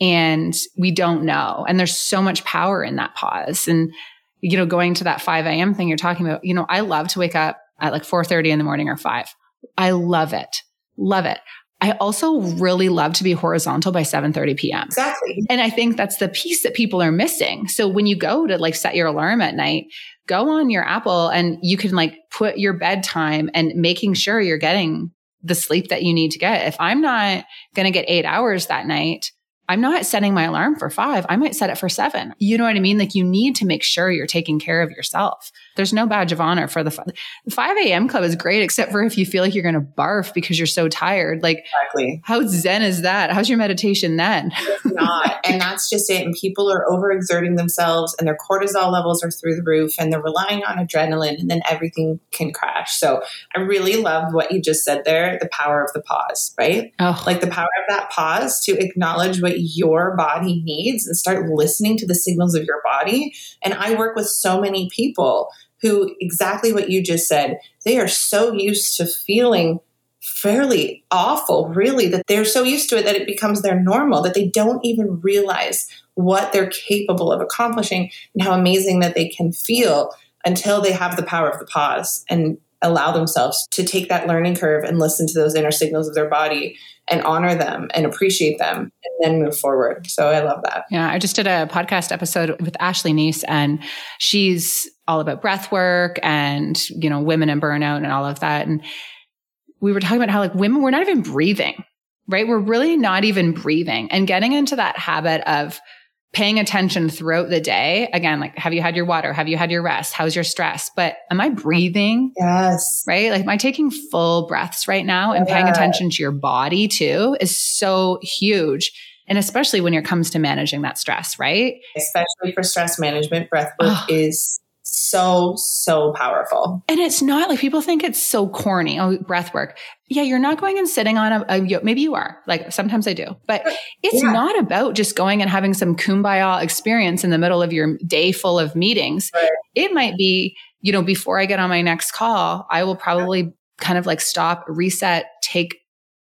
And we don't know. And there's so much power in that pause. And, you know, going to that 5 a.m. thing you're talking about, you know, I love to wake up at like 4.30 in the morning or 5. I love it. Love it. I also really love to be horizontal by 7:30 p.m. Exactly. And I think that's the piece that people are missing. So when you go to like set your alarm at night, go on your Apple and you can like put your bedtime and making sure you're getting the sleep that you need to get. If I'm not going to get 8 hours that night, I'm not setting my alarm for five. I might set it for seven. You know what I mean? Like you need to make sure you're taking care of yourself. There's no badge of honor for the, f- the 5 a.m. club is great, except for if you feel like you're going to barf because you're so tired. Like, exactly. how zen is that? How's your meditation then? It's not. <laughs> and that's just it. And people are overexerting themselves and their cortisol levels are through the roof and they're relying on adrenaline and then everything can crash. So I really love what you just said there the power of the pause, right? Oh. Like the power of that pause to acknowledge what your body needs and start listening to the signals of your body. And I work with so many people who, exactly what you just said, they are so used to feeling fairly awful, really, that they're so used to it that it becomes their normal, that they don't even realize what they're capable of accomplishing and how amazing that they can feel until they have the power of the pause and allow themselves to take that learning curve and listen to those inner signals of their body and honor them and appreciate them and then move forward. So I love that. Yeah, I just did a podcast episode with Ashley Neese and she's all about breath work and, you know, women and burnout and all of that. And we were talking about how like women, we're not even breathing, right? We're really not even breathing and getting into that habit of paying attention throughout the day. Again, like, have you had your water? Have you had your rest? How's your stress? But am I breathing? Yes. Right? Like, am I taking full breaths right now and paying attention to your body too is so huge. And especially when it comes to managing that stress, right? Especially for stress management, breath work is so so powerful. And it's not like people think it's so corny. Oh breath work yeah you're not going and sitting on a, a maybe you are. Like sometimes i do. But it's yeah. not about just going and having some kumbaya experience in the middle of your day full of meetings. Right. it might be you know before i get on my next call i will probably yeah. kind of like stop reset take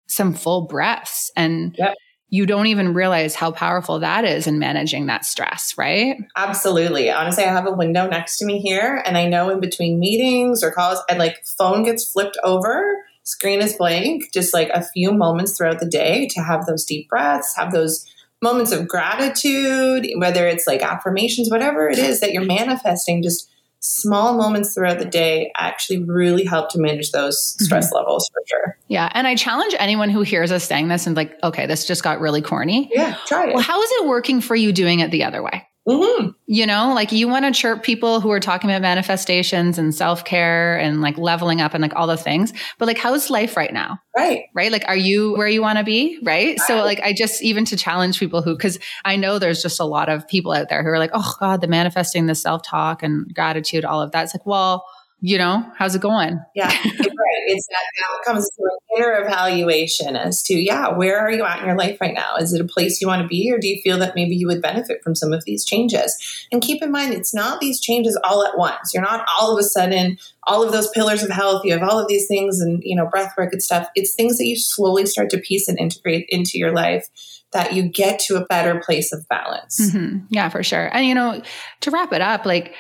some full breaths and yep you don't even realize how powerful that is in managing that stress, right? Absolutely. Honestly, I have a window next to me here, and I know in between meetings or calls, and like phone gets flipped over, screen is blank, just like a few moments throughout the day to have those deep breaths, have those moments of gratitude, whether it's like affirmations, whatever it is that you're manifesting, just small moments throughout the day actually really help to manage those stress mm-hmm. levels for sure. Yeah. And I challenge anyone who hears us saying this and like, okay, this just got really corny. Yeah, try it. Well, how is it working for you doing it the other way? Mm-hmm. You know, like you want to chirp people who are talking about manifestations and self care and like leveling up and like all the things. But like, how's life right now? Right. Right. Like, are you where you want to be? Right? right. So, like, I just even to challenge people who, because I know there's just a lot of people out there who are like, oh God, the manifesting, the self talk and gratitude, all of that. It's like, well, you know, how's it going? Yeah, <laughs> right. It's that now it comes to an inner evaluation as to, yeah, where are you at in your life right now? Is it a place you want to be, or do you feel that maybe you would benefit from some of these changes? And keep in mind, it's not these changes all at once. You're not all of a sudden all of those pillars of health. You have all of these things, and you know, breath work and stuff. It's things that you slowly start to piece and integrate into your life that you get to a better place of balance. Mm-hmm. Yeah, for sure. And you know, to wrap it up, like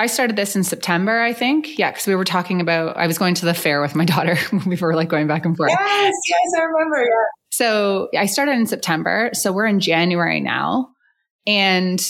I started this in September, I think. Yeah, because we were talking about I was going to the fair with my <laughs> daughter. we were like going back and forth. Yes, yes, I remember. Yeah. So I started in September. So we're in January now. And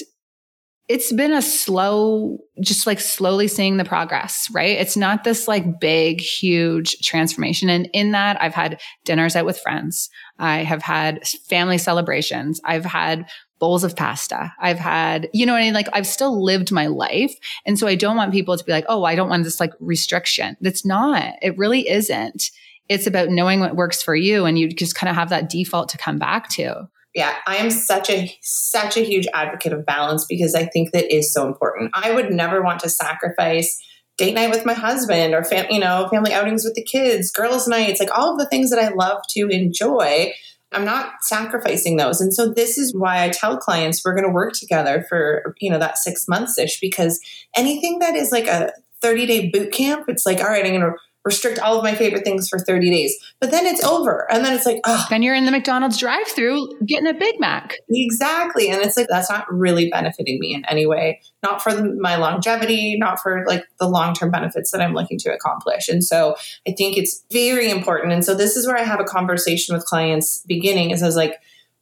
it's been a slow, just like slowly seeing the progress, right? It's not this like big, huge transformation. And in that, I've had dinners out with friends. I have had family celebrations. I've had bowls of pasta. I've had, you know what I mean? Like I've still lived my life. And so I don't want people to be like, oh, I don't want this like restriction. That's not, it really isn't. It's about knowing what works for you and you just kind of have that default to come back to. Yeah, I am such a such a huge advocate of balance because I think that is so important. I would never want to sacrifice date night with my husband or fam- you know family outings with the kids, girls' nights, like all of the things that I love to enjoy I'm not sacrificing those. And so this is why I tell clients we're going to work together for, you know, that six months ish, because anything that is like a 30 day boot camp, it's like, all right, I'm going to restrict all of my favorite things for 30 days. But then it's over. And then it's like, oh. Then you're in the McDonald's drive through getting a Big Mac. Exactly. And it's like, that's not really benefiting me in any way, not for the, my longevity, not for like the long term benefits that I'm looking to accomplish. And so I think it's very important. And so this is where I have a conversation with clients beginning is I was like,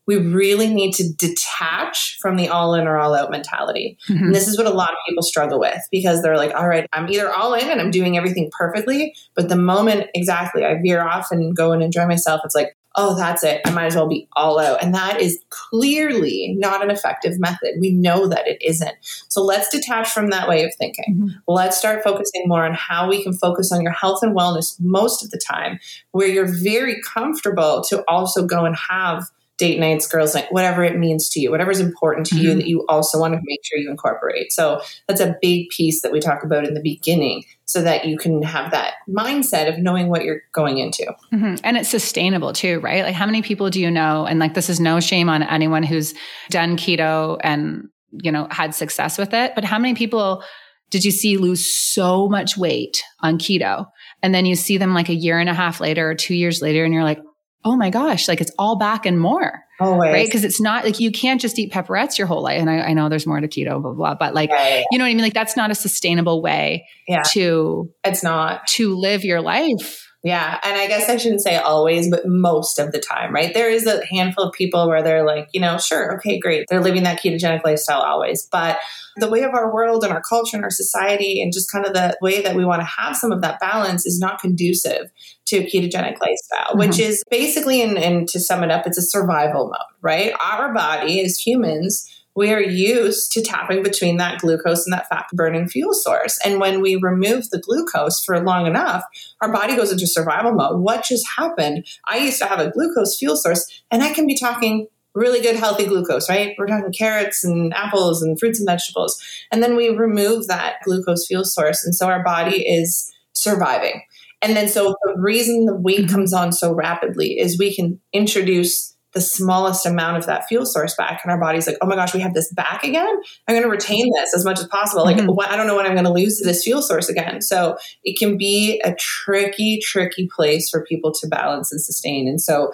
we really need to detach from the all in or all out mentality. Mm-hmm. And this is what a lot of people struggle with because they're like, all right, I'm either all in and I'm doing everything perfectly. But the moment exactly I veer off and go and enjoy myself, it's like, oh, that's it. I might as well be all out. And that is clearly not an effective method. We know that it isn't. So let's detach from that way of thinking. Mm-hmm. Let's start focusing more on how we can focus on your health and wellness most of the time, where you're very comfortable to also go and have date nights, girls' night, whatever it means to you, whatever's important to mm-hmm. you that you also want to make sure you incorporate. So that's a big piece that we talk about in the beginning so that you can have that mindset of knowing what you're going into. Mm-hmm. And it's sustainable too, right? Like how many people do you know? And like this is no shame on anyone who's done keto and, you know, had success with it. But how many people did you see lose so much weight on keto? And then you see them like a year and a half later or two years later, and you're like, oh my gosh, like it's all back and more. Always. Right. Because it's not like you can't just eat pepperettes your whole life. And I, I know there's more to keto, blah, blah, but like, right. you know what I mean? Like that's not a sustainable way yeah. to, it's not to live your life. Yeah. And I guess I shouldn't say always, but most of the time, right? There is a handful of people where they're like, you know, sure, okay, great. They're living that ketogenic lifestyle always. But the way of our world and our culture and our society and just kind of the way that we want to have some of that balance is not conducive to a ketogenic lifestyle, mm-hmm. which is basically, and, and to sum it up, it's a survival mode, right? Our body as humans we are used to tapping between that glucose and that fat burning fuel source. And when we remove the glucose for long enough, our body goes into survival mode. What just happened? I used to have a glucose fuel source, and I can be talking really good healthy glucose, right? We're talking carrots and apples and fruits and vegetables. And then we remove that glucose fuel source. And so our body is surviving. And then so the reason the weight mm-hmm. comes on so rapidly is we can introduce the smallest amount of that fuel source back and our body's like oh my gosh we have this back again? I'm going to retain this as much as possible. Like mm-hmm. i don't know when i'm going to lose this fuel source again. So it can be a tricky tricky place for people to balance and sustain and so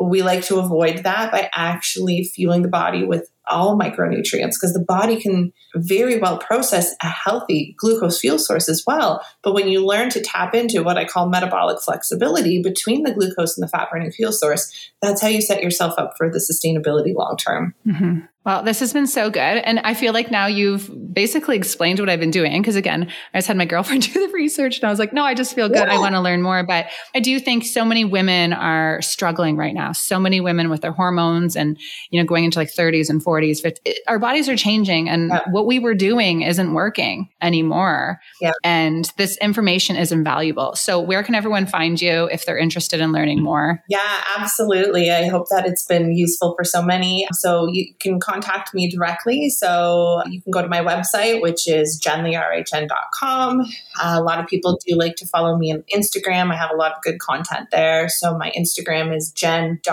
we like to avoid that by actually fueling the body with all micronutrients because the body can very well process a healthy glucose fuel source as well. But when you learn to tap into what I call metabolic flexibility between the glucose and the fat burning fuel source, that's how you set yourself up for the sustainability long term. Mm-hmm. Well, this has been so good. And I feel like now you've basically explained what I've been doing. Cause again, I just had my girlfriend <laughs> do the research and I was like, no, I just feel good. Yeah. I want to learn more. But I do think so many women are struggling right now. So many women with their hormones and, you know, going into like 30s and 40s. 50, our bodies are changing and yeah. what we were doing isn't working anymore. Yeah. And this information is invaluable. So where can everyone find you if they're interested in learning more? Yeah, absolutely. I hope that it's been useful for so many. So you can contact me directly. So you can go to my website, which is jentherhn.com. Uh, a lot of people do like to follow me on Instagram. I have a lot of good content there. So my Instagram is jen.the.rhn.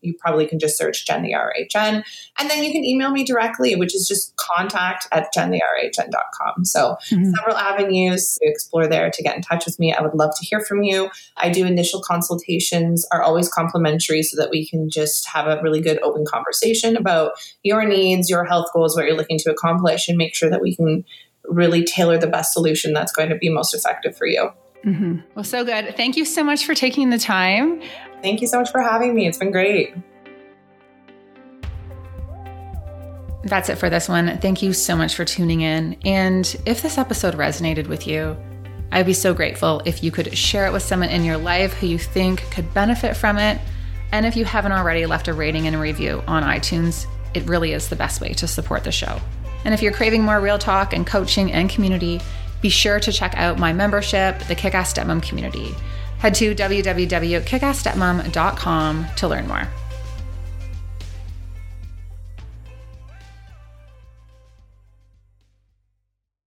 You probably can just search Jen the RHN. And then you can email me directly, which is just contact at jentherhn.com. So mm-hmm. several avenues to explore there to get in touch with me. I would love to hear from you. I do initial consultations are always complimentary so that we can just have a really good open conversation about your needs, your health goals, what you're looking to accomplish, and make sure that we can really tailor the best solution that's going to be most effective for you. Mm-hmm. Well, so good. Thank you so much for taking the time. Thank you so much for having me. It's been great. That's it for this one. Thank you so much for tuning in. And if this episode resonated with you, I'd be so grateful if you could share it with someone in your life who you think could benefit from it. And if you haven't already left a rating and a review on iTunes, it really is the best way to support the show. And if you're craving more real talk and coaching and community, be sure to check out my membership, the Kickass Stepmom community. Head to www.kickassstepmom.com to learn more.